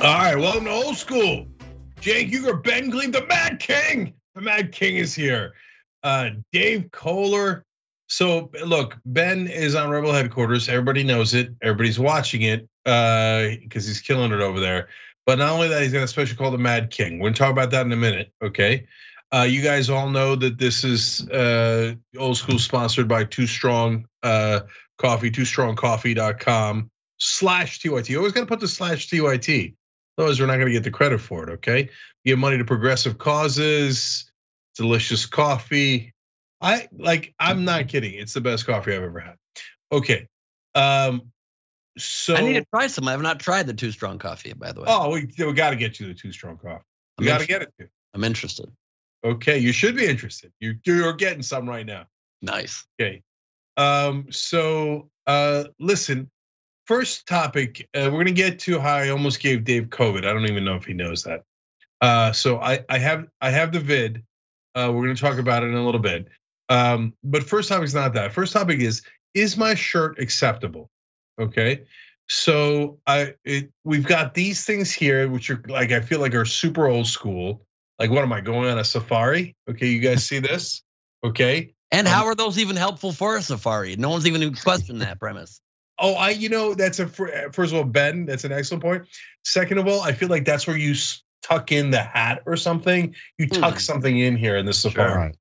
All right, welcome to old school. Cenk Uygur, Ben Gleib, the Mad King. The Mad King is here. Uh, Dave Koller. So look, Ben is on Rebel headquarters. Everybody knows it. Everybody's watching it because he's killing it over there. But not only that, he's got a special called the Mad King. We're gonna talk about that in a minute. Okay. Uh, you guys all know that this is uh, old school sponsored by Too Strong uh, Coffee, TooStrongCoffee.com slash TYT. Always got to put the slash TYT. Otherwise, we're not going to get the credit for it. Okay. Give money to progressive causes, delicious coffee. I like. I'm not kidding. It's the best coffee I've ever had. Okay. Um. So I need to try some. I have not tried the Too Strong coffee, by the way. Oh, we, we got to get you the Too Strong coffee. We got to get it. To. I'm interested. Okay, you should be interested. You you're getting some right now. Nice. Okay. Um. So, uh, listen. First topic, uh, we're gonna get to how I almost gave Dave COVID. I don't even know if he knows that. Uh, so I I have I have the vid. Uh, we're gonna talk about it in a little bit. Um, but first topic is not that. First topic is is my shirt acceptable? Okay. So I it, we've got these things here, which are like I feel like are super old school. Like what am I going on a safari? Okay, you guys see this? Okay. And how are those even helpful for a safari? No one's even questioned that premise. Oh, I you know that's a first of all, Ben, that's an excellent point. Second of all, I feel like that's where you tuck in the hat or something. You tuck hmm. something in here in the safari.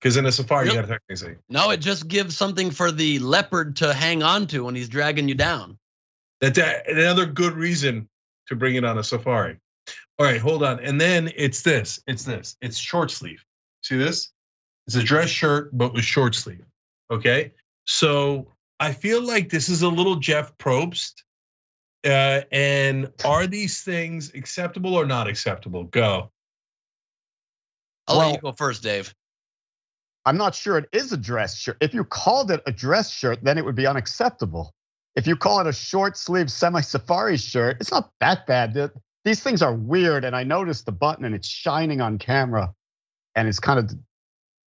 Because in a safari, you got to tuck anything. No, it just gives something for the leopard to hang on to when he's dragging you down. That's another good reason to bring it on a safari. All right, hold on. And then it's this. It's this. It's short sleeve. See this? It's a dress shirt, but with short sleeve. Okay. So I feel like this is a little Jeff Probst. Uh, and are these things acceptable or not acceptable? Go. I'll well, let you go first, Dave. I'm not sure it is a dress shirt. If you called it a dress shirt, then it would be unacceptable. If you call it a short sleeve semi safari shirt, it's not that bad. These things are weird, and I noticed the button and it's shining on camera, and it's kind of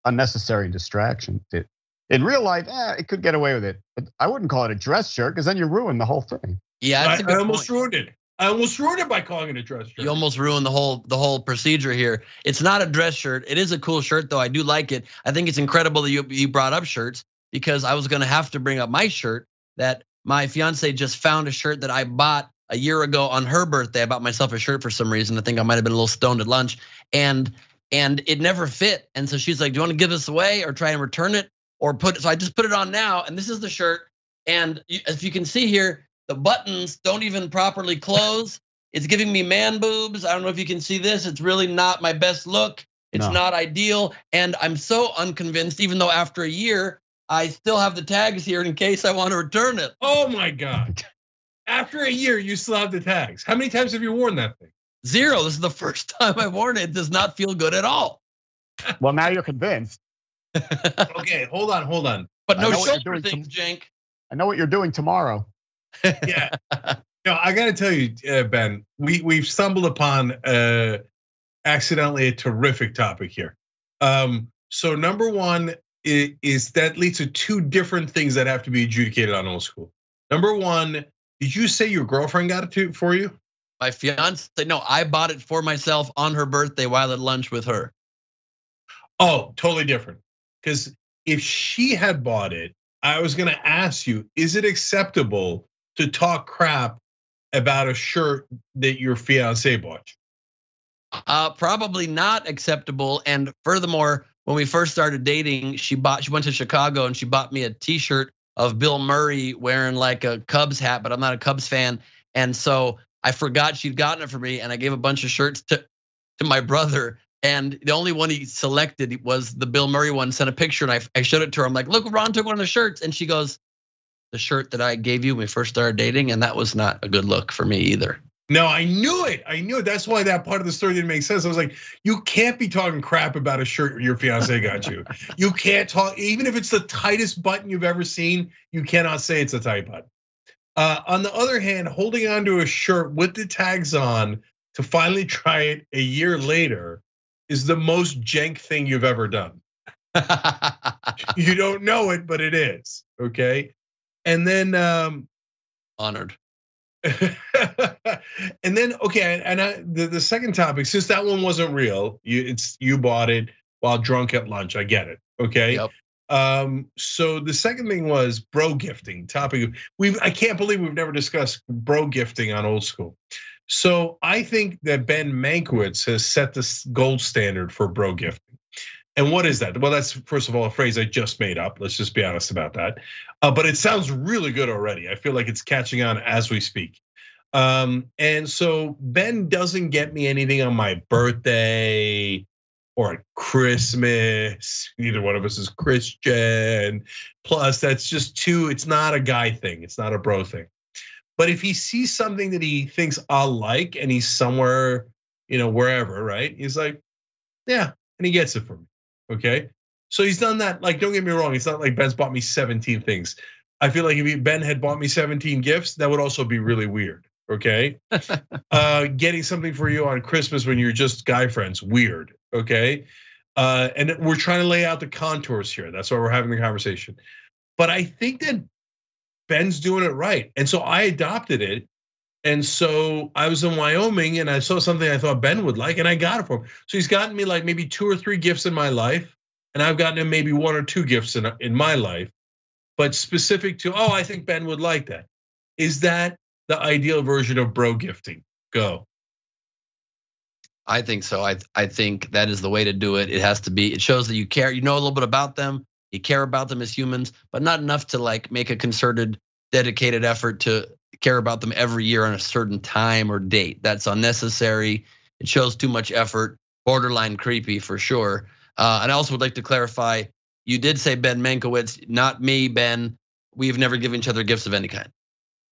unnecessary distraction. It, in real life, eh, it could get away with it. But I wouldn't call it a dress shirt because then you ruin the whole thing. Yeah, I, I almost ruined it. I almost ruined it by calling it a dress shirt. You almost ruined the whole the whole procedure here. It's not a dress shirt. It is a cool shirt though. I do like it. I think it's incredible that you you brought up shirts because I was going to have to bring up my shirt that my fiance just found a shirt that I bought a year ago on her birthday. I bought myself a shirt for some reason. I think I might have been a little stoned at lunch and and it never fit. And so she's like, "Do you want to give this away or try and return it or put it?" So I just put it on now and this is the shirt and as you can see here, the buttons don't even properly close. It's giving me man boobs. I don't know if you can see this. It's really not my best look. It's no. not ideal. And I'm so unconvinced, even though after a year, I still have the tags here in case I want to return it. Oh my God. After a year, you still have the tags. How many times have you worn that thing? Zero. This is the first time I've worn it. It does not feel good at all. Well, now you're convinced. Okay, hold on, hold on. But no shoulder things, Cenk. I know what you're doing tomorrow yeah. No, I got to tell you, uh, Ben, we we've stumbled upon uh, accidentally a terrific topic here. Um, so number one is, is, that leads to two different things that have to be adjudicated on old school. Number one, did you say your girlfriend got it to, for you? My fiance, no, I bought it for myself on her birthday while at lunch with her. Oh, totally different. Because if she had bought it, I was going to ask you, is it acceptable to talk crap about a shirt that your fiance bought you? Uh, probably not acceptable. And furthermore, when we first started dating, she bought she went to Chicago and she bought me a T-shirt of Bill Murray wearing like a Cubs hat, but I'm not a Cubs fan, and so I forgot she'd gotten it for me, and I gave a bunch of shirts to to my brother. And the only one he selected was the Bill Murray one. Sent a picture, and I, I showed it to her. I'm like, "Look, Ron took one of the shirts," and she goes, the shirt that I gave you when we first started dating, and that was not a good look for me either. No, I knew it. I knew it. That's why that part of the story didn't make sense. I was like, you can't be talking crap about a shirt your fiance got you. you can't talk, even if it's the tightest button you've ever seen, you cannot say it's a tight button. Uh, on the other hand, holding onto a shirt with the tags on to finally try it a year later is the most jank thing you've ever done. you don't know it, but it is. Okay. And then um honored. and then okay, and I, the the second topic, since that one wasn't real, you it's you bought it while drunk at lunch. I get it. Okay. Yep. Um, so the second thing was bro gifting topic. We've I can't believe we've never discussed bro gifting on old school. So I think that Ben Mankiewicz has set the gold standard for bro gifting. And what is that? Well, that's first of all a phrase I just made up. Let's just be honest about that. Uh, but it sounds really good already. I feel like it's catching on as we speak. Um, and so Ben doesn't get me anything on my birthday or at Christmas. Neither one of us is Christian. Plus, that's just too, it's not a guy thing, it's not a bro thing. But if he sees something that he thinks I'll like and he's somewhere, you know, wherever, right? He's like, yeah, and he gets it for me. Okay. So he's done that. Like, don't get me wrong, it's not like Ben's bought me 17 things. I feel like if Ben had bought me 17 gifts, that would also be really weird. Okay. uh, getting something for you on Christmas when you're just guy friends, weird. Okay. Uh, and we're trying to lay out the contours here. That's why we're having the conversation. But I think that Ben's doing it right. And so I adopted it. And so I was in Wyoming and I saw something I thought Ben would like and I got it for him. So he's gotten me like maybe two or three gifts in my life. And I've gotten him maybe one or two gifts in, in my life, but specific to, oh, I think Ben would like that. Is that the ideal version of bro gifting? Go. I think so. I I think that is the way to do it. It has to be. It shows that you care. You know a little bit about them. You care about them as humans, but not enough to like make a concerted, dedicated effort to care about them every year on a certain time or date. That's unnecessary. It shows too much effort, borderline creepy for sure. Uh, and I also would like to clarify you did say Ben Mankiewicz, not me, Ben. We've never given each other gifts of any kind.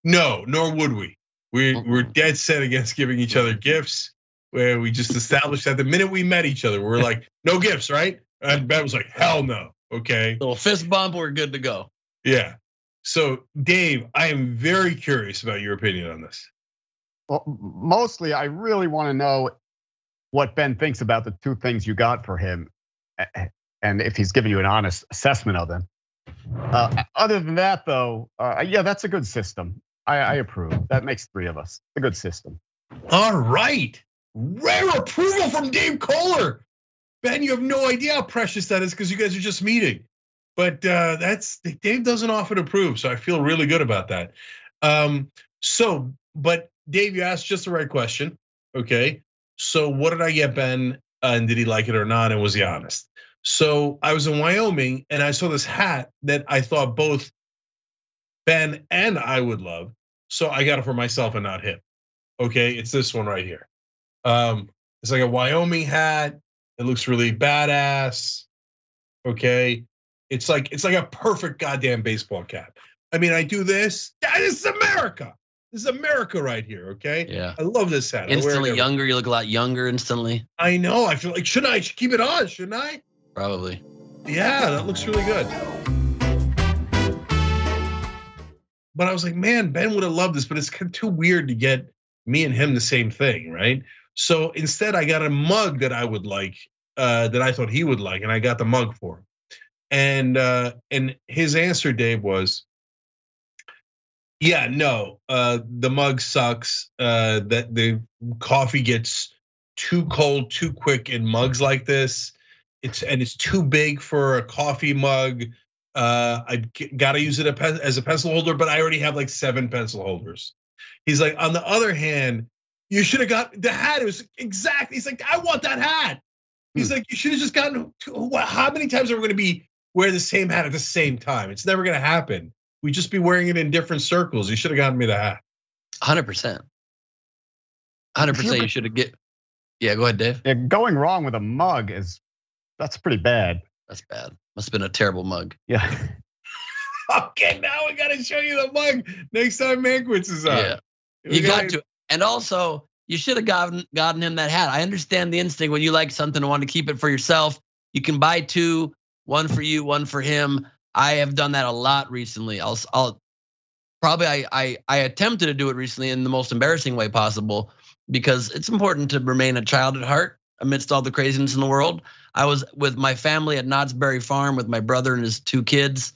No, nor would we. We, we're dead set against giving each other gifts. Where we just established that the minute we met each other, we're like, no gifts, right? And Ben was like, hell no. Okay. Little fist bump, we're good to go. Yeah. So, Dave, I am very curious about your opinion on this. Well, mostly, I really want to know what Ben thinks about the two things you got for him, and if he's giving you an honest assessment of them. Uh, other than that, though, uh, yeah, that's a good system. I, I approve. That makes three of us. A good system. All right. Rare approval from Dave Koller. Ben, you have no idea how precious that is because you guys are just meeting. But uh, that's Dave doesn't often approve, so I feel really good about that. Um, so, but Dave, you asked just the right question. Okay, so what did I get Ben, uh, and did he like it or not, and was he honest? So I was in Wyoming and I saw this hat that I thought both Ben and I would love. So I got it for myself and not him. Okay, it's this one right here. Um, it's like a Wyoming hat. It looks really badass. Okay, it's like it's like a perfect goddamn baseball cap. I mean, I do this. That is America. This is America right here. Okay. Yeah. I love this hat. Instantly younger. You look a lot younger instantly. I know. I feel like should I keep it on? Shouldn't I? Probably. Yeah, that looks really good. But I was like, man, Ben would have loved this, but it's kind of too weird to get me and him the same thing, right? So instead, I got a mug that I would like, uh, that I thought he would like, and I got the mug for him. And uh, and his answer, Dave, was, yeah, no, uh, the mug sucks. Uh, that the coffee gets too cold too quick in mugs like this. It's and it's too big for a coffee mug. Uh, I got to use it as a pencil holder, but I already have like seven pencil holders. He's like, on the other hand, you should have got the hat. It was exactly. He's like, I want that hat. He's hmm. like, you should have just gotten. How many times are we going to be wear the same hat at the same time? It's never going to happen. We just be wearing it in different circles. You should have gotten me the hat. Hundred percent. Hundred percent. You should have get. Yeah, go ahead, Dave. Yeah, going wrong with a mug is that's pretty bad. That's bad. Must have been a terrible mug. Yeah. okay, now we gotta show you the mug next time Mankiewicz is on. Yeah. We you gotta... got to. And also, you should have gotten gotten him that hat. I understand the instinct when you like something and want to keep it for yourself. You can buy two, one for you, one for him. I have done that a lot recently. I'll, I'll probably I, I I attempted to do it recently in the most embarrassing way possible because it's important to remain a child at heart amidst all the craziness in the world. I was with my family at Knott's Berry Farm with my brother and his two kids,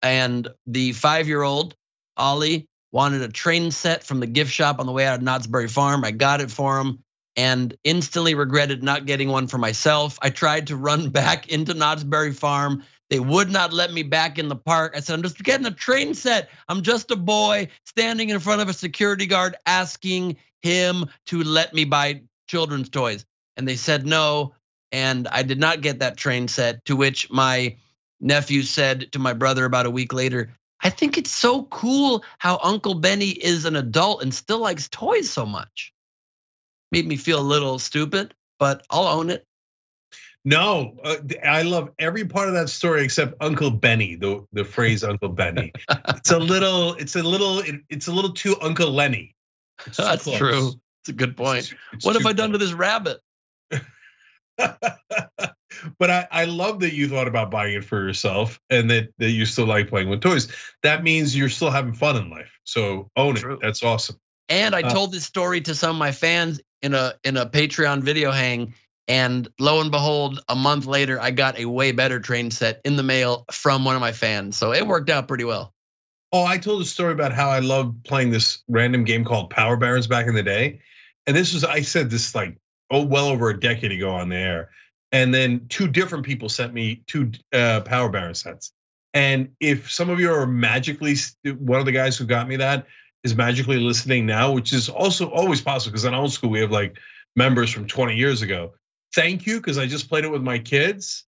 and the five-year-old Ollie wanted a train set from the gift shop on the way out of Knott's Berry Farm. I got it for him and instantly regretted not getting one for myself. I tried to run back into Knott's Berry Farm. They would not let me back in the park. I said, I'm just getting a train set. I'm just a boy standing in front of a security guard asking him to let me buy children's toys. And they said no. And I did not get that train set, to which my nephew said to my brother about a week later, I think it's so cool how Uncle Benny is an adult and still likes toys so much. Made me feel a little stupid, but I'll own it. No, uh, I love every part of that story except Uncle Benny. The the phrase Uncle Benny. it's a little. It's a little. It's a little too Uncle Lenny. That's close. true. It's a good point. It's, it's what have I done to this rabbit? but I, I love that you thought about buying it for yourself and that, that you still like playing with toys. That means you're still having fun in life. So own True. it. That's awesome. And I uh, told this story to some of my fans in a in a Patreon video hang. And lo and behold, a month later, I got a way better train set in the mail from one of my fans. So it worked out pretty well. Oh, I told a story about how I loved playing this random game called Power Barons back in the day. And this was, I said this like, oh, well over a decade ago on the air and then two different people sent me two uh, Power Baron sets. And if some of you are magically one of the guys who got me that is magically listening now, which is also always possible because in old school we have like members from 20 years ago. Thank you because I just played it with my kids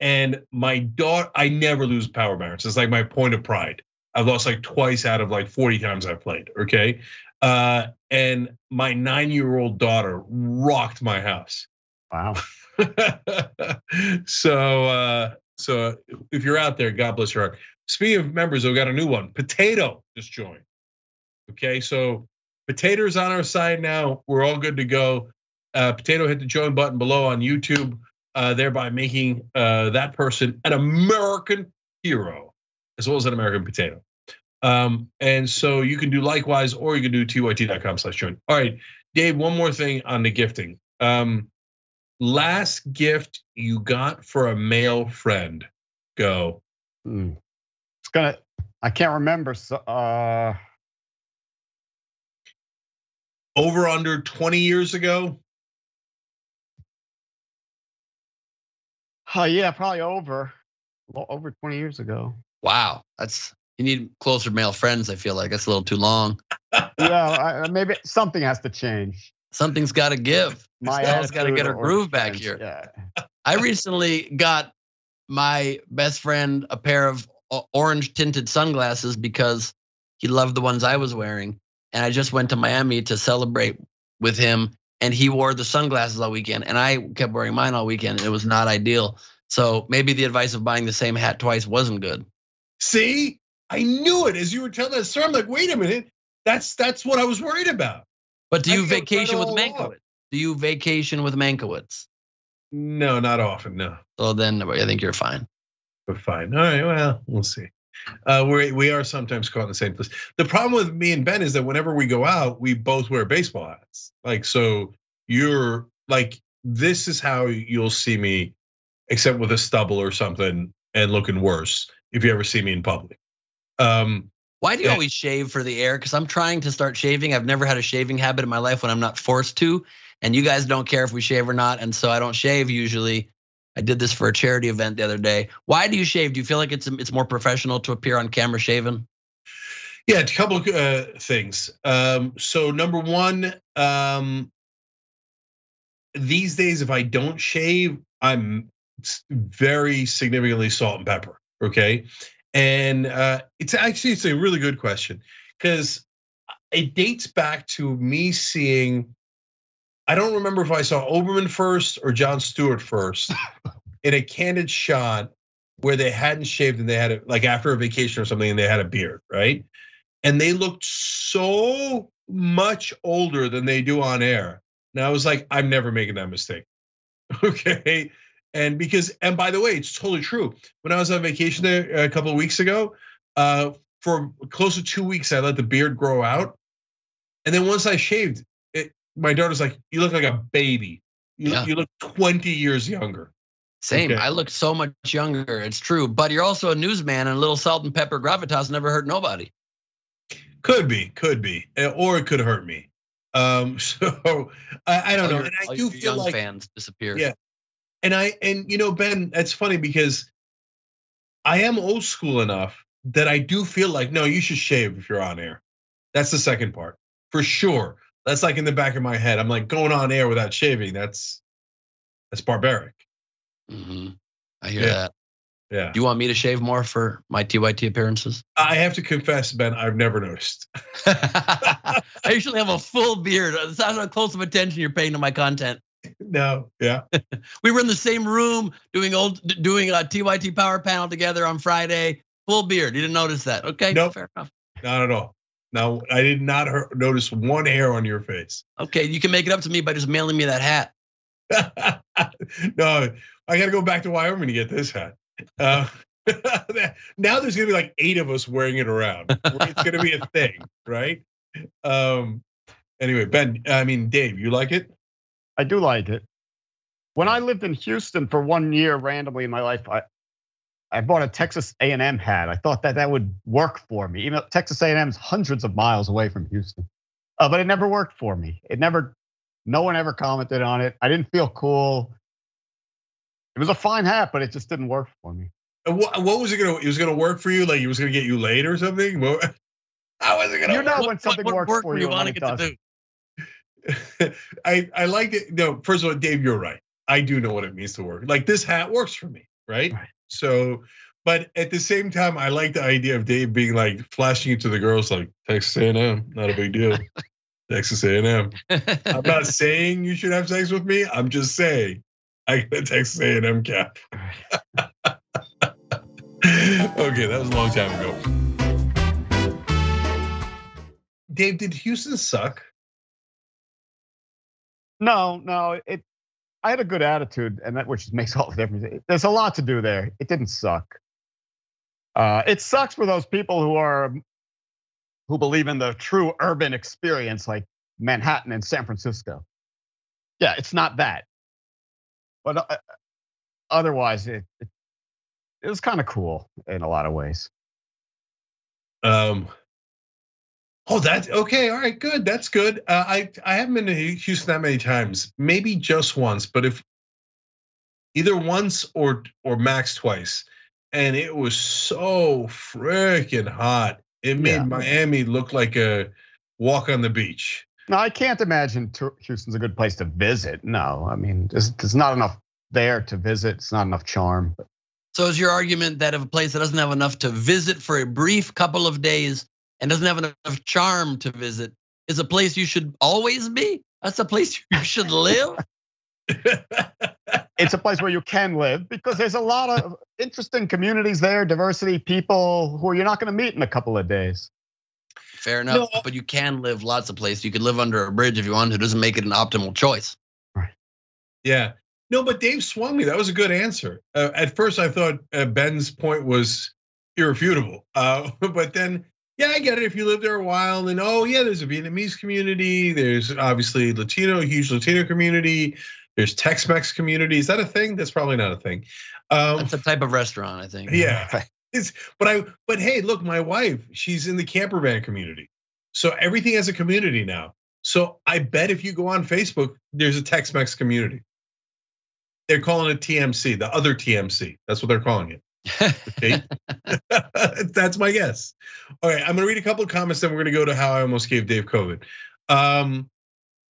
and my daughter. I never lose Power Barons. It's like my point of pride. I've lost like twice out of like 40 times I've played. Okay, uh, and my nine-year-old daughter rocked my house. Wow. so uh, so if you're out there, God bless your heart. Speaking of members, we got a new one. Potato just joined. Okay, so Potato's on our side now. We're all good to go. Uh, Potato hit the join button below on YouTube, uh, thereby making uh, that person an American hero as well as an American potato. Um, and so you can do likewise, or you can do tyt.com slash join. All right, Dave, one more thing on the gifting. Um, last gift you got for a male friend? Go. Hmm. It's gonna. I can't remember. So, uh, over under 20 years ago. Oh yeah, probably over. Over 20 years ago. Wow, that's you need closer male friends. I feel like that's a little too long. yeah, I, maybe something has to change something's got to give. My has got to get her groove back here. Yeah. I recently got my best friend a pair of orange tinted sunglasses because he loved the ones I was wearing. And I just went to Miami to celebrate with him, and he wore the sunglasses all weekend, and I kept wearing mine all weekend. It was not ideal. So maybe the advice of buying the same hat twice wasn't good. See, I knew it as you were telling that story. I'm like, wait a minute, that's that's what I was worried about. But do you vacation with Mankiewicz? Do you vacation with Mankiewicz? No, not often. No. Well, then I think you're fine. We're fine. All right. Well, we'll see. Uh, we we are sometimes caught in the same place. The problem with me and Ben is that whenever we go out, we both wear baseball hats. Like so, you're like this is how you'll see me, except with a stubble or something and looking worse if you ever see me in public. Um, why do you yeah. always shave for the air? Because I'm trying to start shaving. I've never had a shaving habit in my life when I'm not forced to. And you guys don't care if we shave or not. And so I don't shave usually. I did this for a charity event the other day. Why do you shave? Do you feel like it's it's more professional to appear on camera shaven? Yeah, a couple of uh, things. Um, so number one, um, these days if I don't shave, I'm very significantly salt and pepper. Okay, and uh, it's actually it's a really good question because it dates back to me seeing. I don't remember if I saw Olbermann first or Jon Stewart first in a candid shot where they hadn't shaved and they had it like after a vacation or something and they had a beard, right? And they looked so much older than they do on air. And I was like, I'm never making that mistake. Okay. And because, and by the way, it's totally true. When I was on vacation there a couple of weeks ago, uh, for close to two weeks, I let the beard grow out. And then once I shaved, it, my daughter's like, "You look like a baby. You, yeah. you look 20 years younger." Same. Okay. I look so much younger. It's true. But you're also a newsman, and a little salt and pepper gravitas never hurt nobody. Could be, could be, eh, or it could hurt me. Um, so I, I don't All know, your- and I do feel young like fans disappear. Yeah. And I and you know Ben, it's funny because I am old school enough that I do feel like no, you should shave if you're on air. That's the second part for sure. That's like in the back of my head. I'm like going on air without shaving. That's that's barbaric. hmm I hear Yeah. that. Yeah, Do you want me to shave more for my TYT appearances? I have to confess, Ben, I've never noticed. I usually have a full beard. That's how close of attention you're paying to my content. no, yeah, We were in the same room doing old doing a TYT power panel together on Friday. Full beard. You didn't notice that? Okay, Nope. fair enough. not at all. No, I did not notice one hair on your face. Okay, you can make it up to me by just mailing me that hat. no, I got to go back to Wyoming to get this hat. Uh, now there's gonna be like eight of us wearing it around. It's gonna be a thing, right? Um. Anyway, Ben, I mean Dave, you like it? I do like it. When I lived in Houston for one year randomly in my life, I I bought a Texas A&M hat. I thought that that would work for me. Even Texas A&M is hundreds of miles away from Houston, uh, but it never worked for me. It never. No one ever commented on it. I didn't feel cool. It was a fine hat, but it just didn't work for me. What, what was it gonna? It was gonna work for you? Like it was gonna get you laid or something? What- How was it gonna? You know What- when something what works work for you you wanting it it to do? I I liked it. No, first of all, Dave, you're right. I do know what it means to work. Like this hat works for me, right? Right. So, but at the same time, I like the idea of Dave being like flashing it to the girls, like Texas A&M, not a big deal. Texas A&M. I'm not saying you should have sex with me. I'm just saying I got a Texas A&M cap. okay, that was a long time ago. Dave, did Houston suck? No, no, it. I had a good attitude, and that which makes all the difference. There's a lot to do there. It didn't suck. Uh, it sucks for those people who are who believe in the true urban experience, like Manhattan and San Francisco. Yeah, it's not that, but uh, otherwise, it it, it was kind of cool in a lot of ways. Um. Oh, that's okay. All right, good. That's good. Uh, I I haven't been to Houston that many times. Maybe just once, but if either once or or max twice, and it was so freaking hot. It made Yeah. Miami look like a walk on the beach. No, I can't imagine Houston's a good place to visit. No, I mean, there's, there's not enough there to visit. It's not enough charm. So is your argument that if a place that doesn't have enough to visit for a brief couple of days and doesn't have enough charm to visit is a place you should always be? That's a place you should live? it's a place where you can live because there's a lot of interesting communities there, diversity, people who you're not going to meet in a couple of days. Fair enough, No. but you can live lots of places. You could live under a bridge if you want to. It doesn't make it an optimal choice. Right. Yeah. No, but Dave swung me. That was a good answer. Uh, at first, I thought uh, Ben's point was irrefutable. Uh, but then, yeah, I get it. If you live there a while, and oh, yeah, there's a Vietnamese community. There's obviously Latino, huge Latino community. There's Tex-Mex community. Is that a thing? That's probably not a thing. Um, That's a type of restaurant, I think. yeah. It's, but I, but hey, look, my wife, she's in the camper van community. So everything has a community now. So I bet if you go on Facebook, there's a Tex-Mex community. They're calling it TMC, the other TMC. That's what they're calling it. That's my guess. All right, I'm gonna read a couple of comments, then we're gonna go to how I almost gave Dave COVID. Um,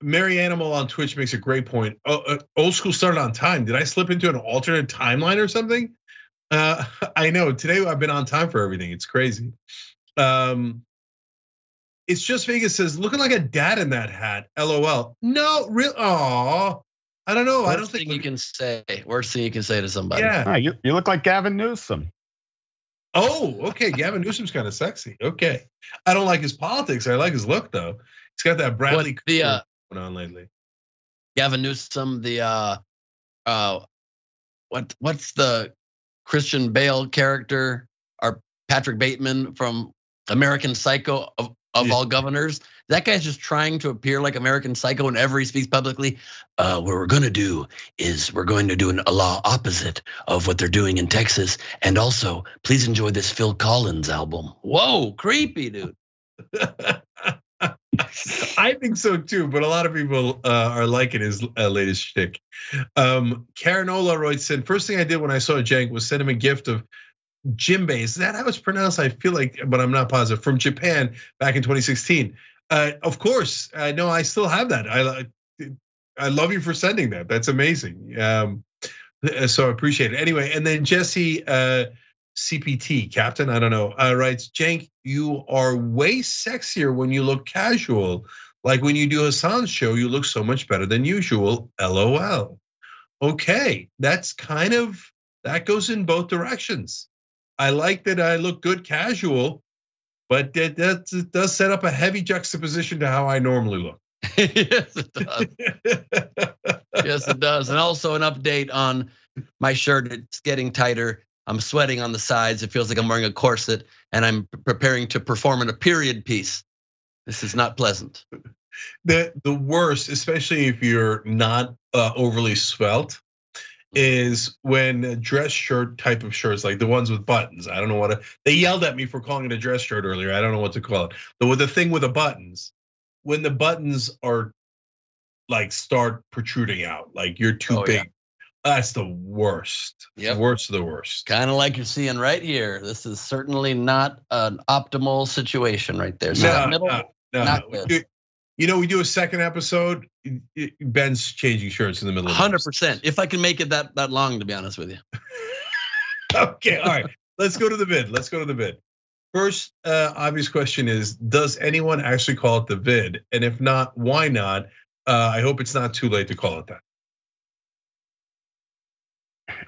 Mary Animal on Twitch makes a great point. Oh, uh, old school started on time. Did I slip into an alternate timeline or something? Uh, I know today I've been on time for everything. It's crazy. Um, it's just Vegas says looking like a dad in that hat. LOL. No, real. Aw, I don't know. I don't think. you can say. Worst thing you can say to somebody. yeah. Ah, you, you look like Gavin Newsom. Oh, okay. Gavin Newsom's kind of sexy. Okay. I don't like his politics. I like his look though. He's got that Bradley What the, Cooper uh, going on lately. Gavin Newsom, the uh, uh, what what's the Christian Bale character or Patrick Bateman from American Psycho of, of Yeah. all governors? That guy's just trying to appear like American Psycho whenever he speaks publicly. Uh, what we're going to do is we're going to do an, a law opposite of what they're doing in Texas, and also please enjoy this Phil Collins album. Whoa, creepy dude. I think so too, but a lot of people uh, are liking his uh, latest shtick. Um, Karen Ola writes in, first thing I did when I saw Cenk was send him a gift of Jimbei. Is that how it's pronounced? I feel like, but I'm not positive. From Japan back in 2016. Uh, of course, I know I still have that. I I love you for sending that. That's amazing. Um, so I appreciate it. Anyway, and then Jesse uh, CPT captain, I don't know, uh, writes, Cenk, you are way sexier when you look casual. Like when you do Hasan's show, you look so much better than usual. LOL. Okay, that's kind of that goes in both directions. I like that I look good casual, but that, that does set up a heavy juxtaposition to how I normally look. yes, it does. yes, it does. And also an update on my shirt. It's getting tighter. I'm sweating on the sides. It feels like I'm wearing a corset, and I'm preparing to perform in a period piece. This is not pleasant. The the worst, especially if you're not uh, overly svelte, is when dress shirt type of shirts, like the ones with buttons. I don't know what to, they yelled at me for calling it a dress shirt earlier. I don't know what to call it. The with the thing with the buttons, when the buttons are like start protruding out, like you're too oh, big. Yeah. That's the worst. Yeah, worst of the worst. Kind of like you're seeing right here. This is certainly not an optimal situation right there. So no, middle, no, no. You know, we do a second episode. Ben's changing shirts in the middle. Hundred percent. If I can make it that that long, to be honest with you. okay, all right. Let's go to the vid. Let's go to the vid. First, uh, obvious question is: Does anyone actually call it the vid? And if not, why not? Uh, I hope it's not too late to call it that.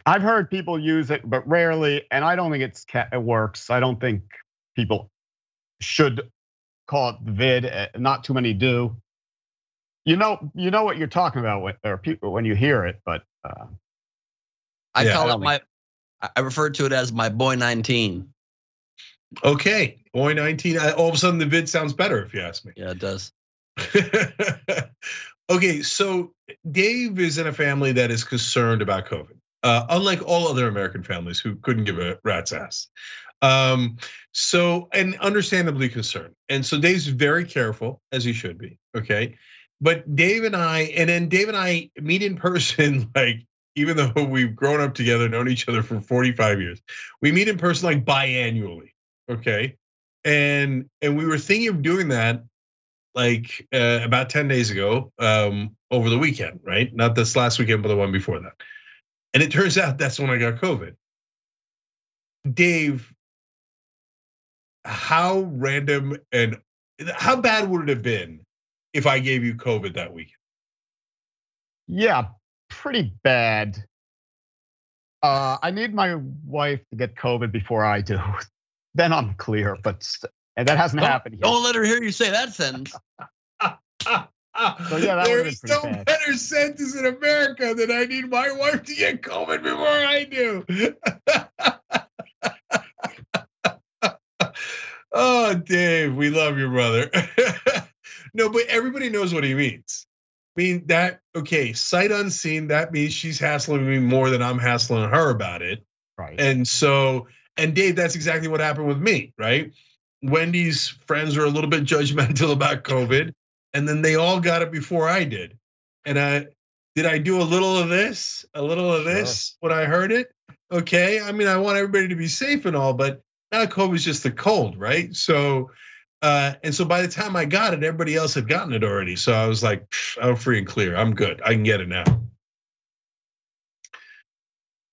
I've heard people use it, but rarely, and I don't think it's it works. I don't think people should call it the vid. Uh, not too many do. You know, you know what you're talking about when, or people when you hear it, but uh, I yeah, call I it my. I refer to it as my boy 19. Okay, boy 19. All of a sudden, the vid sounds better if you ask me. Yeah, it does. okay, so Dave is in a family that is concerned about COVID, uh, unlike all other American families who couldn't give a rat's ass. Um, so, and understandably concerned. And so Dave's very careful, as he should be. Okay. But Dave and I, and then Dave and I meet in person, like, even though we've grown up together, known each other for 45 years, we meet in person like biannually. Okay. And and we were thinking of doing that like uh, about 10 days ago um, over the weekend, right? Not this last weekend, but the one before that. And it turns out that's when I got COVID. Dave, how random and how bad would it have been if I gave you COVID that weekend? Yeah, pretty bad. Uh, I need my wife to get COVID before I do. then I'm clear, but and that hasn't don't, happened yet. Don't let her hear you say that sentence. so yeah, There's no bad. better sentence in America than I need my wife to get COVID before I do. oh, Dave, we love your brother. no, but everybody knows what he means. I mean that okay, sight unseen. That means she's hassling me more than I'm hassling her about it. Right. And so, and Dave, that's exactly what happened with me, right? Wendy's friends were a little bit judgmental about COVID, and then they all got it before I did. And I did I do a little of this, a little of this sure. when I heard it. Okay, I mean I want everybody to be safe and all, but now COVID's just a cold, right? So, uh, and so by the time I got it, everybody else had gotten it already. So I was like, I'm free and clear. I'm good. I can get it now.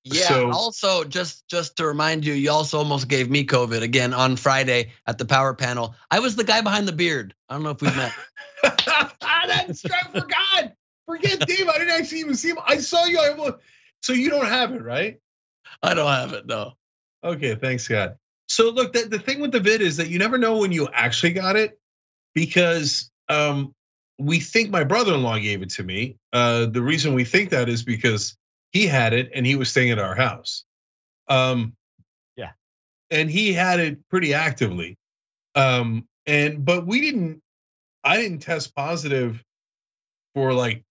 Yeah. So, also, just just to remind you, you also almost gave me COVID again on Friday at the power panel. I was the guy behind the beard. I don't know if we've met. That's I forgot. Forget Dave. I didn't actually even see him. I saw you. I so you don't have it, right? I don't have it. No. Okay. Thanks, Scott. So look, the, the thing with the vid is that you never know when you actually got it because um, we think my brother-in-law gave it to me. Uh, the reason we think that is because he had it and he was staying at our house. Um, yeah, and he had it pretty actively. Um, and but we didn't. I didn't test positive for like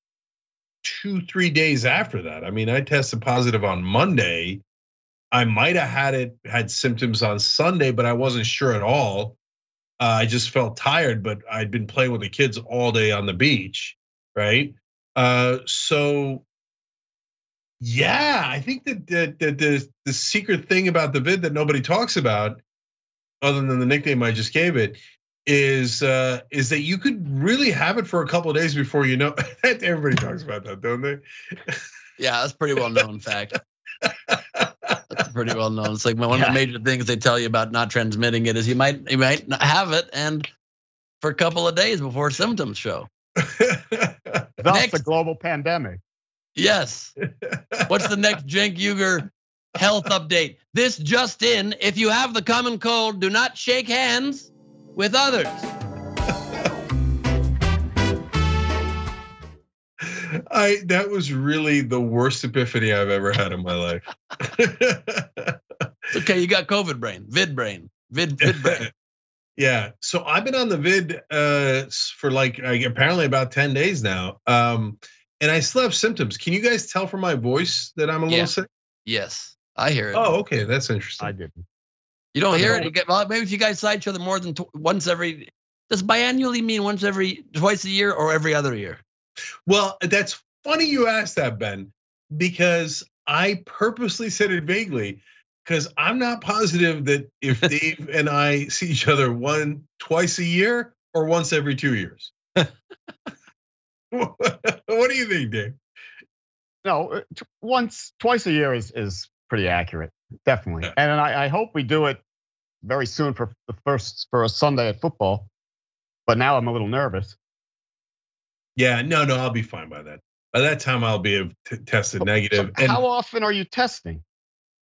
two, three days after that. I mean, I tested positive on Monday. I might have had it, had symptoms on Sunday, but I wasn't sure at all. I just felt tired, but I'd been playing with the kids all day on the beach, right? Uh, so yeah, I think that the, the the the secret thing about the vid that nobody talks about, other than the nickname I just gave it, is uh, is that you could really have it for a couple of days before you know. Everybody talks about that, don't they? Yeah, that's pretty well known fact. That's pretty well known. It's like one of the major things they tell you about not transmitting it is you might you might not have it and for a couple of days before symptoms show. That's Next. the global pandemic. Yes. What's the next Cenk Uygur health update? This just in: if you have the common cold, do not shake hands with others. I that was really the worst epiphany I've ever had in my life. It's okay, you got COVID brain, vid brain, vid vid brain. yeah, so I've been on the vid uh, for like apparently about ten days now, um, and I still have symptoms. Can you guys tell from my voice that I'm a Yeah. little sick? Yes, I hear it. Oh, okay, that's interesting. I didn't. You don't hear it. You get well, maybe if you guys saw each other more than tw- once every. Does biannually mean once every twice a year or every other year? Well, that's funny you asked that, Ben, because I purposely said it vaguely because I'm not positive that if Dave and I see each other one twice a year or once every two years. what do you think, Dave? No, uh, t- once, twice a year is is pretty accurate, definitely. Yeah. And I, I hope we do it very soon for the first for a Sunday at football. But now I'm a little nervous. Yeah, no, no, I'll be fine by that. By that time, I'll be t- tested negative, So how often are you testing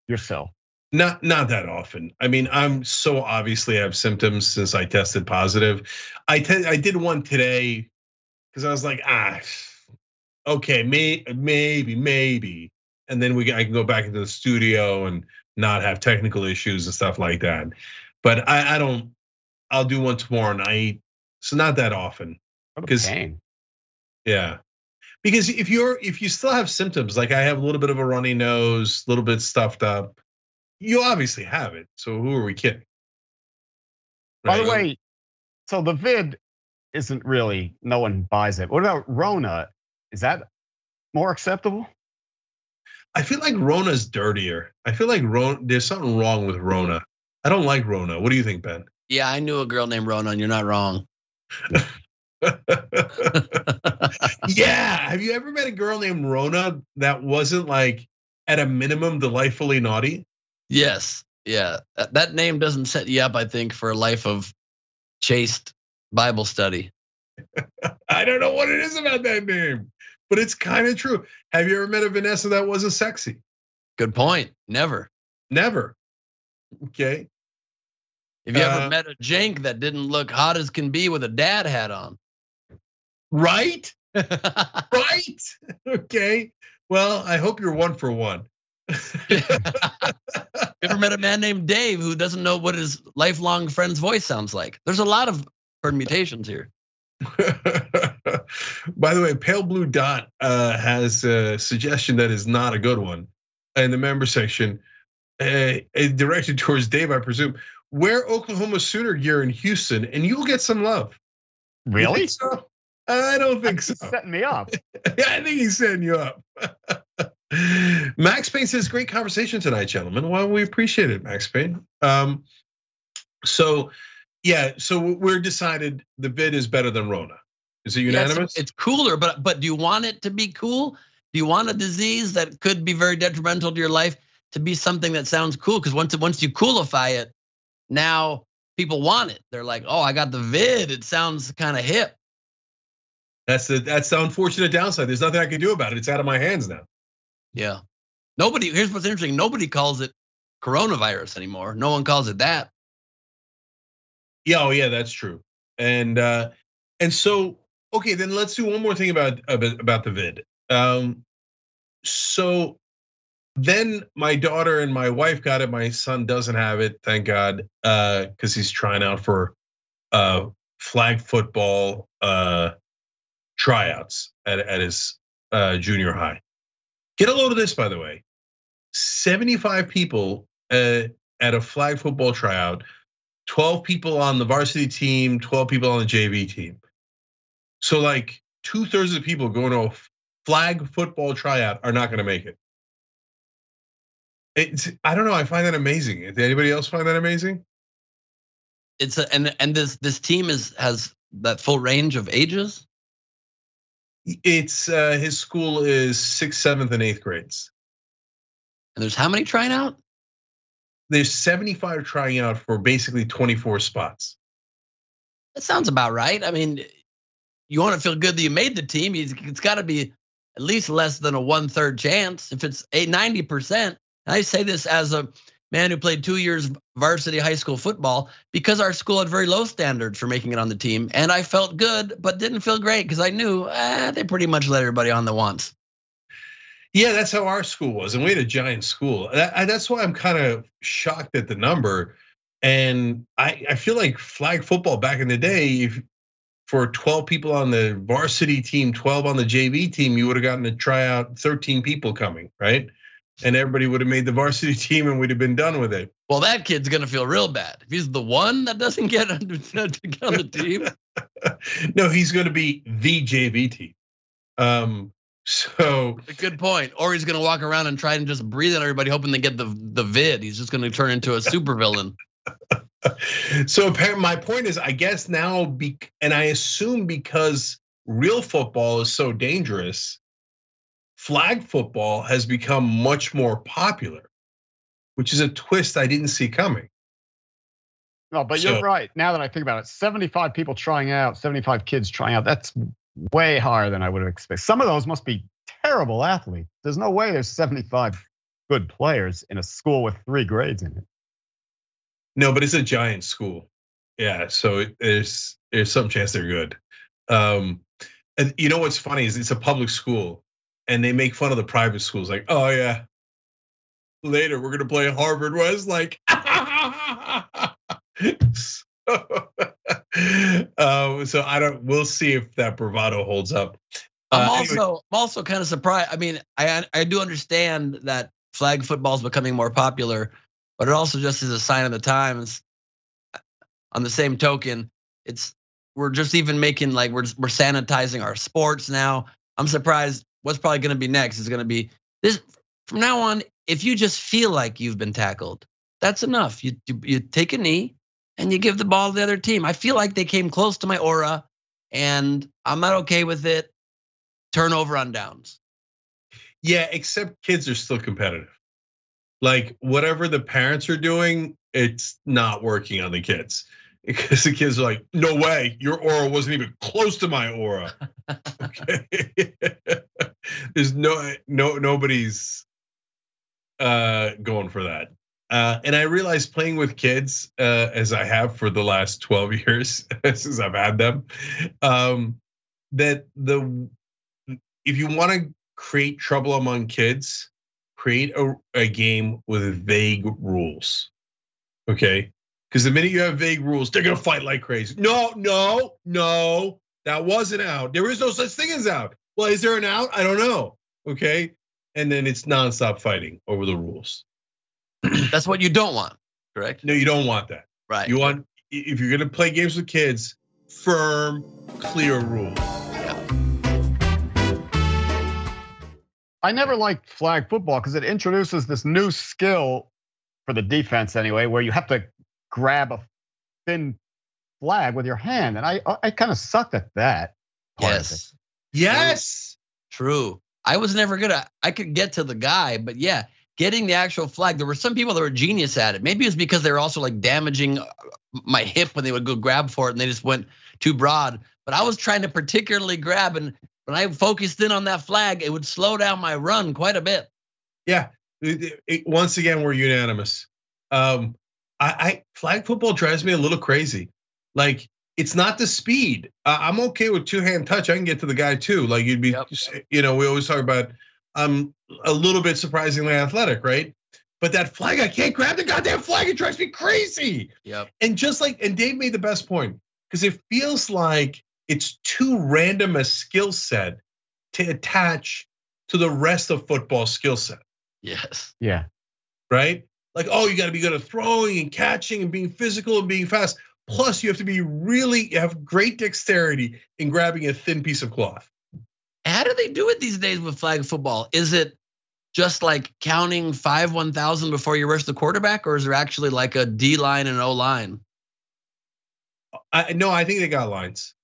yourself? not not that often. I mean, I'm so obviously have symptoms since I tested positive. I te- I did one today because I was like, ah, okay, may- maybe, maybe, and then we I can go back into the studio and not have technical issues and stuff like that. But I, I don't. I'll do one tomorrow night. So not that often. What a 'Cause- pain. Yeah. Because if you're if you still have symptoms, like I have a little bit of a runny nose, a little bit stuffed up, you obviously have it. So who are we kidding? By the way, so the vid isn't really. No one buys it. What about Rona? Is that more acceptable? I feel like Rona's dirtier. I feel like Rona, there's something wrong with Rona. I don't like Rona. What do you think, Ben? Yeah, I knew a girl named Rona, and you're not wrong. yeah. Have you ever met a girl named Rona that wasn't like at a minimum delightfully naughty? Yes, yeah. That- name doesn't set you up, I think, for a life of chaste Bible study. I don't know what it is about that name, but it's kind of true. Have you ever met a Vanessa that wasn't sexy? Good point. Never. Never. Okay. Have you ever Uh, met a Cenk that didn't look hot as can be with a dad hat on? Right? Right? Okay. Well, I hope you're one for one. ever met a man named Dave who doesn't know what his lifelong friend's voice sounds like? There's a lot of permutations here. By the way, Pale Blue Dot uh, has a suggestion that is not a good one in the member section, uh, directed towards Dave, I presume. Wear Oklahoma Sooner gear in Houston, and you'll get some love. You Really? think so? I don't think so. He's setting me up. Yeah, I think he's setting you up. Max Payne says, "Great conversation tonight, gentlemen. Well, we appreciate it, Max Payne." Um, so, yeah, so we're decided the vid is better than Rona. Is it unanimous? Yes, unanimous? it's cooler, but but do you want it to be cool? Do you want a disease that could be very detrimental to your life to be something that sounds cool? Because once once you coolify it, now people want it. They're like, oh, I got the vid. It sounds kind of hip. That's the that's the unfortunate downside. There's nothing I can do about it. It's out of my hands now. Yeah. Nobody. Here's what's interesting. Nobody calls it coronavirus anymore. No one calls it that. Yeah, oh yeah, that's true. And uh and so okay, then let's do one more thing about about, about the vid. Um so then my daughter and my wife got it. My son doesn't have it, thank God, uh, because he's trying out for uh flag football uh tryouts at, at his uh junior high. Get a load of this, by the way. 75 people uh, at a flag football tryout 12 people on the varsity team, 12 people on the JV team. So like two thirds of the people going to a flag football tryout are not going to make it. It's I don't know. I find that amazing. Did anybody else find that amazing? It's a, and and this this team is has that full range of ages. It's uh, his school is sixth, seventh, and eighth grades. And there's how many trying out? There's 75 trying out for basically 24 spots. That sounds about right. I mean, you want to feel good that you made the team. It's got to be at least less than a one third chance. If it's a 90%, I say this as a man who played two years varsity high school football because our school had very low standards for making it on the team. And I felt good, but didn't feel great because I knew eh, they pretty much let everybody on the once. Yeah, that's how our school was, and we had a giant school. That's why I'm kind of shocked at the number. And I, I feel like flag football back in the day, if for 12 people on the varsity team, 12 on the JV team, you would have gotten to try out 13 people coming, right? And everybody would have made the varsity team and we'd have been done with it. Well, that kid's gonna feel real bad if he's the one that doesn't get on the team. no, he's gonna be the JV team. Um, so a good point. Or he's gonna walk around and try and just breathe on everybody, hoping they get the the vid. He's just gonna turn into a supervillain. so my point is, I guess now, be, and I assume because real football is so dangerous, flag football has become much more popular, which is a twist I didn't see coming. No, but so, you're right. Now that I think about it, 75 people trying out, 75 kids trying out. That's way higher than I would have expected. Some of those must be terrible athletes. There's no way there's 75 good players in a school with three grades in it. No, but it's a giant school. Yeah, so there's there's some chance they're good. Um, and you know what's funny is it's a public school, and they make fun of the private schools. Like, oh yeah, later we're gonna play Harvard. Was like, uh, so I don't. We'll see if that bravado holds up. I'm uh, also anyway. I'm also kind of surprised. I mean, I I do understand that flag football is becoming more popular, but it also just is a sign of the times. On the same token, it's we're just even making like we're we're sanitizing our sports now. I'm surprised. What's probably going to be next is going to be this from now on. If you just feel like you've been tackled, that's enough. You you, you take a knee, and you give the ball to the other team. I feel like they came close to my aura, and I'm not okay with it. Turnover on downs. Yeah, except kids are still competitive. Like whatever the parents are doing, it's not working on the kids because the kids are like, "No way, your aura wasn't even close to my aura." okay, there's no no nobody's uh, going for that. Uh, and I realized playing with kids, uh, as I have for the last 12 years since I've had them, um, that the if you want to create trouble among kids, create a, a game with vague rules. Okay, because the minute you have vague rules, they're gonna fight like crazy. No, no, no, that wasn't out. There is no such thing as out. Well, is there an out? I don't know. Okay, and then it's nonstop fighting over the rules. That's what you don't want, correct? No, you don't want that. Right. You want if you're gonna play games with kids, firm, clear rules. Yeah. I never liked flag football because it introduces this new skill for the defense anyway, where you have to grab a thin flag with your hand, and I I kind of sucked at that. yes. Yes. True. I was never good at. I could get to the guy, but yeah, getting the actual flag. There were some people that were genius at it. Maybe it was because they were also like damaging uh, my hip when they would go grab for it and they just went too broad. But I was trying to particularly grab, and when I focused in on that flag, it would slow down my run quite a bit. Yeah. It, it, once again, we're unanimous. Um, I, I flag football drives me a little crazy. Like it's not the speed. Uh, I'm okay with two hand touch. I can get to the guy too. Like you'd be, yep. you know, we always talk about I'm a little bit surprisingly athletic, right? But that flag, I can't grab the goddamn flag. It drives me crazy. Yep. And just like, and Dave made the best point because it feels like it's too random a skill set to attach to the rest of football skill set. Yes. Yeah. Right. Like, oh, you got to be good at throwing and catching and being physical and being fast. Plus, you have to be really you have great dexterity in grabbing a thin piece of cloth. How do they do it these days with flag football? Is it just like counting five one thousand before you rush the quarterback, or is there actually like a D line and O line? I no, I think they got lines.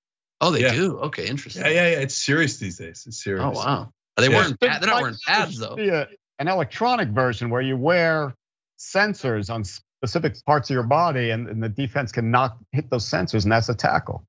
Oh, they Yeah. do. Okay, interesting. Yeah, yeah, yeah. It's serious these days. It's serious. Oh wow. They Yeah. weren't. Pad, they're not Like, wearing there pads though. be a- uh, an electronic version where you wear sensors on specific parts of your body, and, and the defense can knock hit those sensors, and that's a tackle.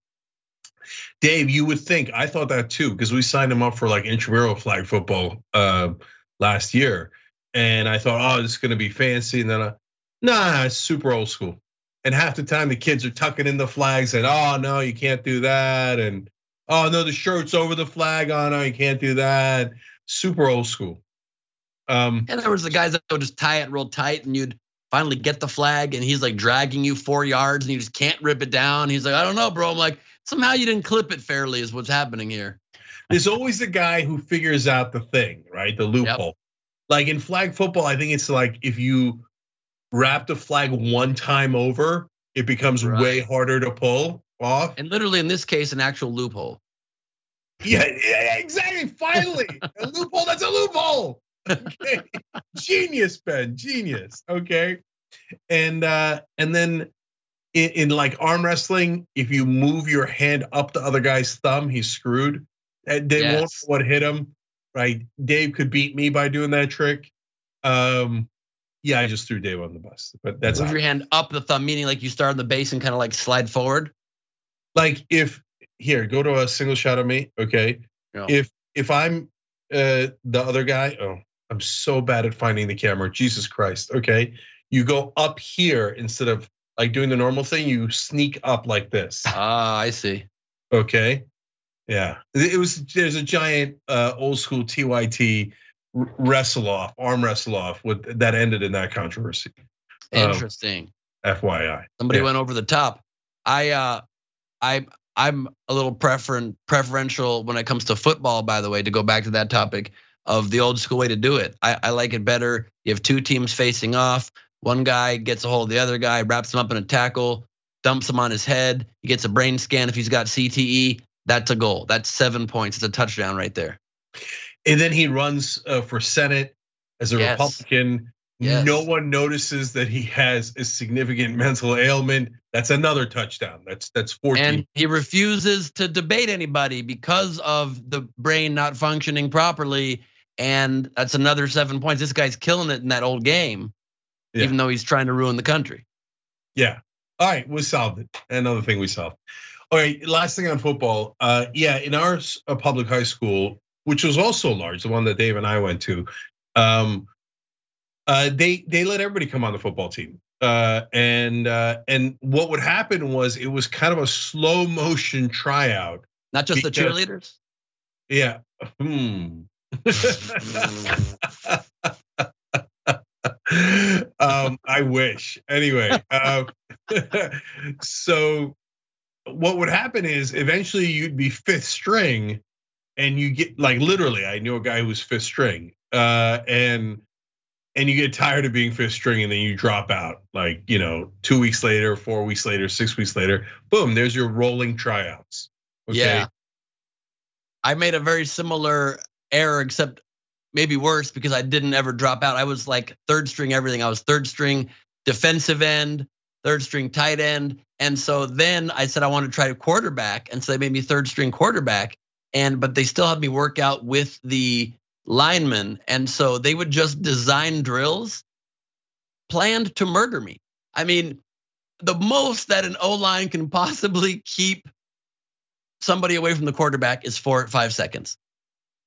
Dave, you would think I thought that too because we signed him up for like intramural flag football uh, last year, and I thought, oh, this is going to be fancy, and then, uh, nah, it's super old school. And half the time the kids are tucking in the flags, and oh no, you can't do that, and oh no, the shirt's over the flag, on oh no, you can't do that. Super old school. Um, And there was the guys that would just tie it real tight, and you'd finally get the flag, and he's like dragging you four yards, and you just can't rip it down. He's like, I don't know, bro. I'm like, somehow you didn't clip it fairly, is what's happening here. there's always a guy who figures out the thing, right? The loophole. Like in flag football, I think it's like if you wrap the flag one time over, it becomes Right. way harder to pull off. And literally in this case, an actual loophole. Yeah, yeah, exactly. Finally, a loophole. That's a loophole. Okay, genius, Ben. Genius. Okay, and uh and then in, in like arm wrestling, if you move your hand up the other guy's thumb, he's screwed. And They won't know what hit him. Right? Dave could beat me by doing that trick. Um, yeah, I just threw Dave on the bus, but that's Move your hand up the thumb, meaning like you start on the base and kind of like slide forward. like if here go to a single shot of me okay Yeah. if if i'm uh the other guy oh i'm so bad at finding the camera. Jesus christ. Okay? You go up here instead of like doing the normal thing you sneak up like this. Ah, I see. okay? Yeah. It was there's a giant uh old school tyt wrestle off arm wrestle off with that ended in that controversy. Um, Interesting. fyi Somebody yeah. went over the top. I uh I I'm a little preferen preferential when it comes to football, by the way, to go back to that topic of the old school way to do it. I, I like it better. You have two teams facing off. One guy gets a hold of the other guy, wraps him up in a tackle, dumps him on his head. He gets a brain scan if he's got CTE. That's a goal. That's seven points. It's a touchdown right there. and then he runs uh, for senate as a Yes. Republican. Yes. No one notices that he has a significant mental ailment. That's another touchdown. That's that's 14. And he refuses to debate anybody because of the brain not functioning properly. And that's another seven points. This guy's killing it in that old game, Yeah. even though he's trying to ruin the country. yeah. All right, we solved it. Another thing we solved. All right, last thing on football. Uh, yeah, in our uh, public high school, which was also large, the one that Dave and I went to, um, uh, they they let everybody come on the football team. Uh, and uh, and what would happen was it was kind of a slow motion tryout. Not just the cheerleaders. Yeah. Hmm. um, I wish. Anyway, um, so what would happen is eventually you'd be fifth string, and you get like literally. I knew a guy who was fifth string, uh, and and you get tired of being fifth string, and then you drop out. Like you know, two weeks later, four weeks later, six weeks later, boom, there's your rolling tryouts. Okay. Yeah. I made a very similar error, except maybe worse because I didn't ever drop out. I was like third string everything. I was third string defensive end, third string tight end. And so then I said I want to try to quarterback. And so they made me third string quarterback. And but they still had me work out with the linemen. And so they would just design drills planned to murder me. I mean, the most that an O line can possibly keep somebody away from the quarterback is four or five seconds,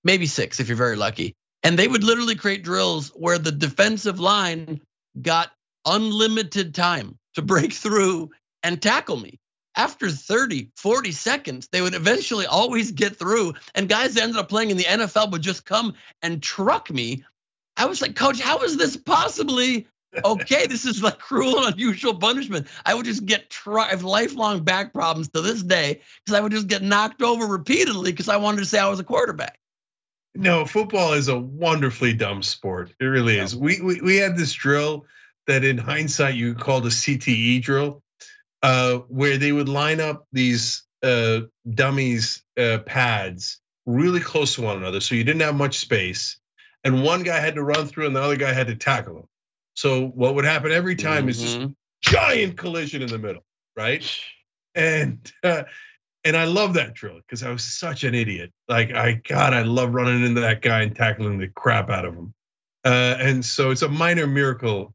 maybe six if you're very lucky. And they would literally create drills where the defensive line got unlimited time to break through and tackle me. After 30, 40 seconds, they would eventually always get through. And guys that ended up playing in the NFL would just come and truck me. I was like, Coach, how is this possibly okay? This is like cruel and unusual punishment. I would just get try I have lifelong back problems to this day because I would just get knocked over repeatedly because I wanted to say I was a quarterback. No, football is a wonderfully dumb sport. It really is. We, we we had this drill that in hindsight you called a CTE drill, uh, where they would line up these uh, dummies uh, pads really close to one another, so you didn't have much space, and one guy had to run through and the other guy had to tackle him. So what would happen every time mm-hmm. is this mm-hmm. giant collision in the middle, right? And uh, and I love that drill because I was such an idiot. Like I, God, I love running into that guy and tackling the crap out of him. Uh, and so it's a minor miracle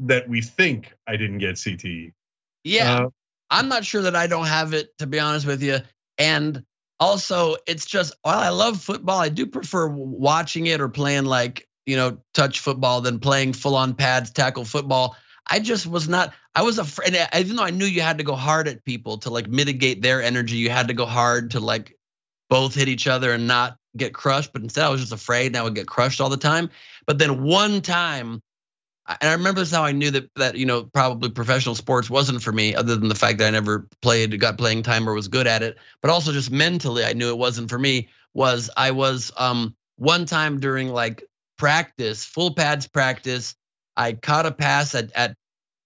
that we think I didn't get CTE. Yeah, uh, I'm not sure that I don't have it to be honest with you. And also, it's just while I love football, I do prefer watching it or playing like you know touch football than playing full on pads tackle football. I just was not. I was afraid. Even though I knew you had to go hard at people to like mitigate their energy, you had to go hard to like both hit each other and not get crushed. But instead, I was just afraid and I would get crushed all the time. But then one time, and I remember this how I knew that that you know probably professional sports wasn't for me, other than the fact that I never played, got playing time, or was good at it. But also just mentally, I knew it wasn't for me. Was I was um one time during like practice, full pads practice, I caught a pass at, at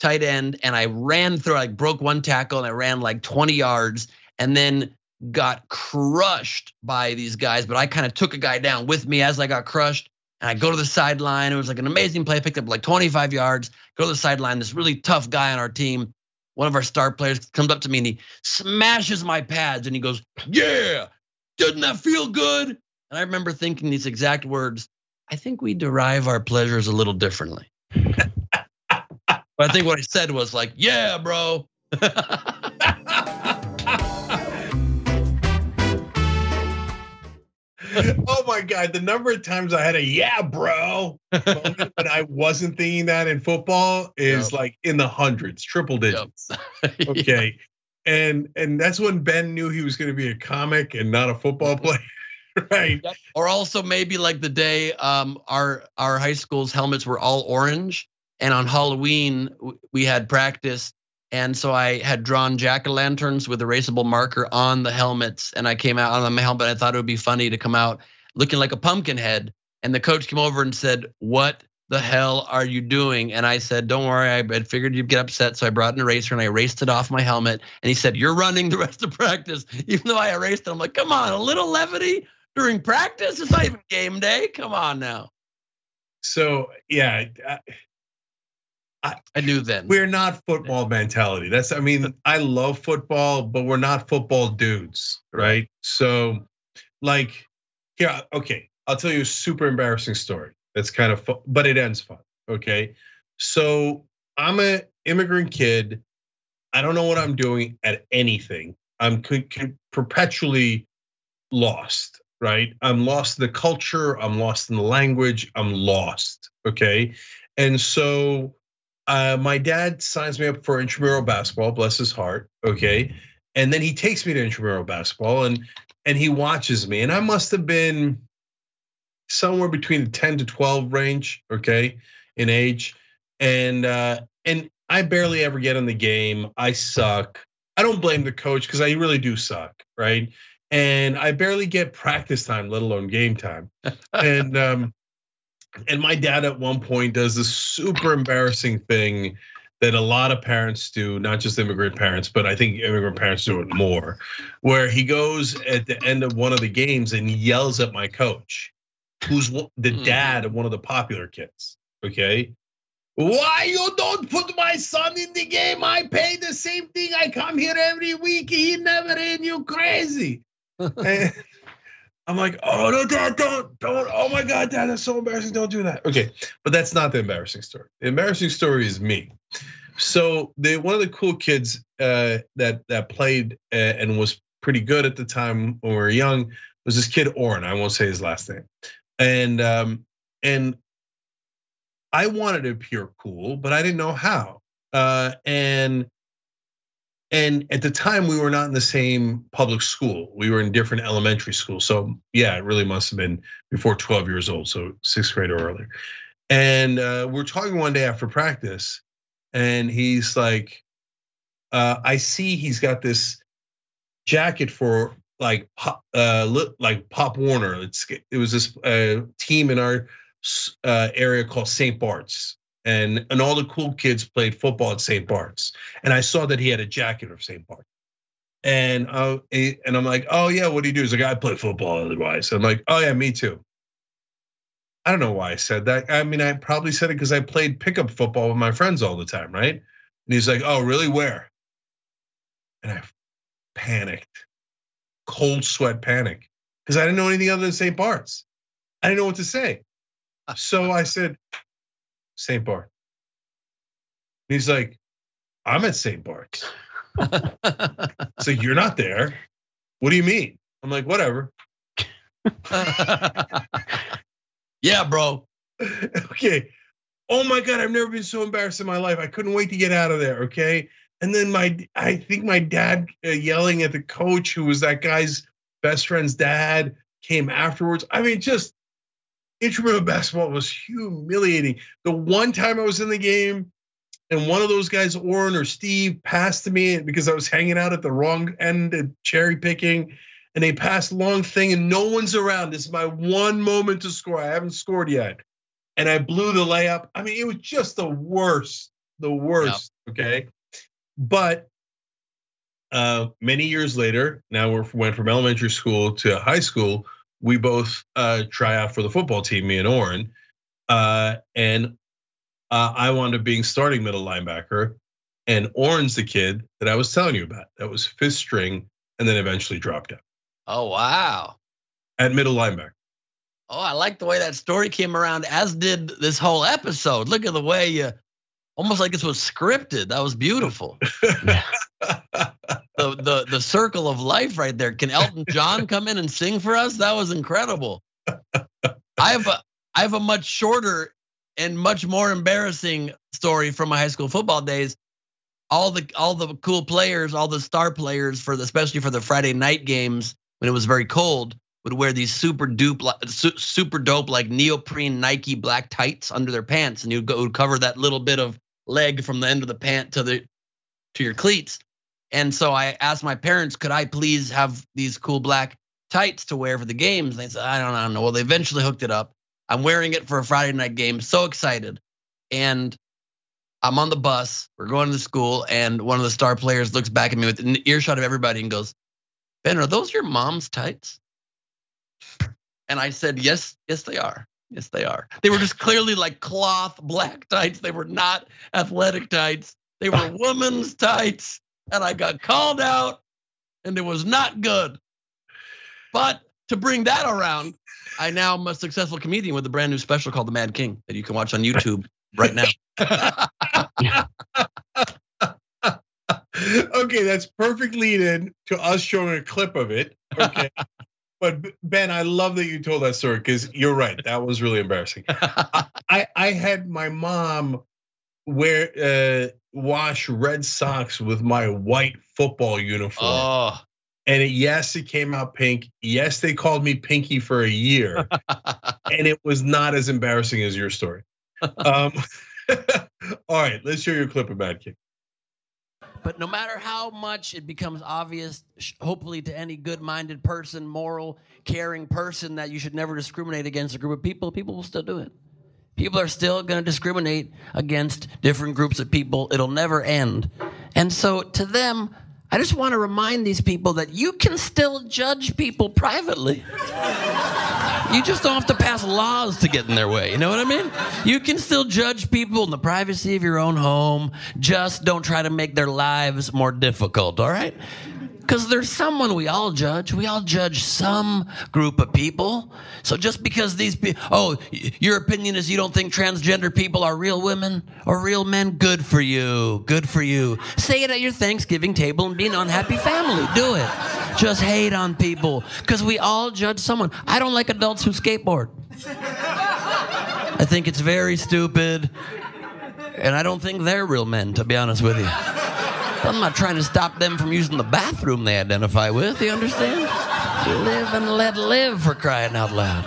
tight end and I ran through, like broke one tackle and I ran like 20 yards and then got crushed by these guys. But I kind of took a guy down with me as I got crushed. And I go to the sideline. It was like an amazing play. I picked up like 25 yards. Go to the sideline. This really tough guy on our team, one of our star players, comes up to me and he smashes my pads and he goes, Yeah, doesn't that feel good? And I remember thinking these exact words I think we derive our pleasures a little differently. But I think what I said was like, yeah, bro. oh my god, the number of times I had a yeah, bro, but I wasn't thinking that in football is yep. like in the hundreds, triple digits. Yep. okay. And and that's when Ben knew he was going to be a comic and not a football player. right. Yep. Or also maybe like the day um our our high school's helmets were all orange and on Halloween, we had practice. And so I had drawn jack o' lanterns with erasable marker on the helmets. And I came out on the helmet. I thought it would be funny to come out looking like a pumpkin head. And the coach came over and said, What the hell are you doing? And I said, Don't worry, I figured you'd get upset. So I brought an eraser and I erased it off my helmet. And he said, You're running the rest of practice. Even though I erased it, I'm like, Come on, a little levity during practice? It's not even game day. Come on now. So, yeah. I, I, knew then. We're not football mentality. That's I mean, I love football, but we're not football dudes, right? So like here, okay. I'll tell you a super embarrassing story. That's kind of fun, but it ends fun. Okay. So I'm an immigrant kid. I don't know what I'm doing at anything. I'm perpetually lost, right? I'm lost in the culture. I'm lost in the language. I'm lost. Okay. And so uh, my dad signs me up for intramural basketball, bless his heart. Okay. And then he takes me to intramural basketball and and he watches me. And I must have been somewhere between the 10 to 12 range, okay, in age. And uh, and I barely ever get in the game. I suck. I don't blame the coach because I really do suck, right? And I barely get practice time, let alone game time. and um, and my dad at one point does this super embarrassing thing that a lot of parents do, not just immigrant parents, but I think immigrant parents do it more, where he goes at the end of one of the games and yells at my coach, who's the mm-hmm. dad of one of the popular kids. Okay. Why you don't put my son in the game? I pay the same thing. I come here every week. He never in. You crazy. I'm like, oh no, dad, don't, don't. Oh my god, dad, that's so embarrassing. Don't do that. Okay, but that's not the embarrassing story. The embarrassing story is me. So the one of the cool kids uh, that that played uh, and was pretty good at the time when we were young was this kid Oren. I won't say his last name, and um, and I wanted to appear cool, but I didn't know how. Uh, and and at the time we were not in the same public school. We were in different elementary schools. So yeah it really must have been before 12 years old so sixth grade or earlier. And uh, we're talking one day after practice and he's like uh, i see he's got this jacket for like pop, uh, like pop warner. It's, it was this uh, team in our uh, area called st bart's and and all the cool kids played football at St. Bart's, and I saw that he had a jacket of St. Bart's. and uh, and I'm like, oh yeah, what do you do? He's like, I play football otherwise. I'm like, oh yeah, me too. I don't know why I said that. I mean, I probably said it because I played pickup football with my friends all the time, right? And he's like, oh really? Where? And I panicked, cold sweat panic, because I didn't know anything other than St. Bart's. I didn't know what to say. So I said, St. Bart. And he's like, I'm at St. Bart's. so you're not there. What do you mean? I'm like, whatever. yeah, bro. okay. Oh my God, I've never been so embarrassed in my life. I couldn't wait to get out of there. Okay. And then my, I think my dad uh, yelling at the coach, who was that guy's best friend's dad, came afterwards. I mean, just intramural basketball was humiliating. The one time I was in the game and one of those guys, Orrin or Steve, passed to me because I was hanging out at the wrong end and cherry picking, and they passed a long thing and no one's around. This is my one moment to score. I haven't scored yet. And I blew the layup. I mean, it was just the worst, the worst. Yep. Okay. But uh, many years later, now we went from elementary school to high school we both uh, try out for the football team, me and Orrin. Uh, and uh, I wound up being starting middle linebacker. And Orrin's the kid that I was telling you about that was fifth string and then eventually dropped out. Oh, wow. At middle linebacker. Oh, I like the way that story came around, as did this whole episode. Look at the way you almost like this was scripted. That was beautiful. the, the the circle of life right there. Can Elton John come in and sing for us? That was incredible. I have a I have a much shorter and much more embarrassing story from my high school football days. All the all the cool players, all the star players for the especially for the Friday night games when it was very cold would wear these super dupe super dope like neoprene Nike black tights under their pants and you would cover that little bit of leg from the end of the pant to the to your cleats. And so I asked my parents, could I please have these cool black tights to wear for the games? And they said, I don't, I don't know. Well, they eventually hooked it up. I'm wearing it for a Friday night game. So excited. And I'm on the bus. We're going to school. And one of the star players looks back at me with an earshot of everybody and goes, Ben, are those your mom's tights? And I said, Yes, yes, they are. Yes, they are. They were just clearly like cloth black tights. They were not athletic tights. They were women's tights and I got called out, and it was not good. But to bring that around, I now am a successful comedian with a brand new special called The Mad King that you can watch on YouTube right now. okay, that's perfect lead in to us showing a clip of it. Okay. but Ben, I love that you told that story because you're right. That was really embarrassing. I, I had my mom wear uh, wash red socks with my white football uniform. Oh. And it, yes, it came out pink. Yes, they called me Pinky for a year, and it was not as embarrassing as your story. Um, all right, let's hear your clip of Mad King. But no matter how much it becomes obvious, hopefully to any good minded person, moral, caring person, that you should never discriminate against a group of people, people will still do it. People are still going to discriminate against different groups of people. It'll never end. And so to them, I just want to remind these people that you can still judge people privately. You just don't have to pass laws to get in their way. You know what I mean? You can still judge people in the privacy of your own home. Just don't try to make their lives more difficult, all right? Because there's someone we all judge. We all judge some group of people. So just because these people, oh, your opinion is you don't think transgender people are real women or real men, good for you. Good for you. Say it at your Thanksgiving table and be an unhappy family. Do it. Just hate on people because we all judge someone. I don't like adults who skateboard. I think it's very stupid. And I don't think they're real men, to be honest with you. I'm not trying to stop them from using the bathroom they identify with, you understand? live and let live for crying out loud.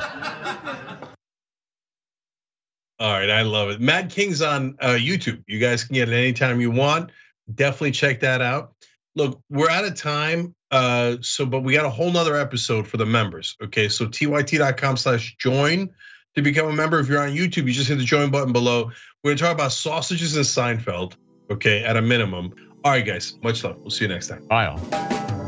All right, I love it. Mad King's on uh, YouTube. You guys can get it anytime you want. Definitely check that out. Look, we're out of time. Uh, so, but we got a whole nother episode for the members. Okay, so tyt.com slash join to become a member. If you're on YouTube, you just hit the join button below. We're gonna talk about sausages and Seinfeld, okay, at a minimum. All right, guys. Much love. We'll see you next time. Bye all.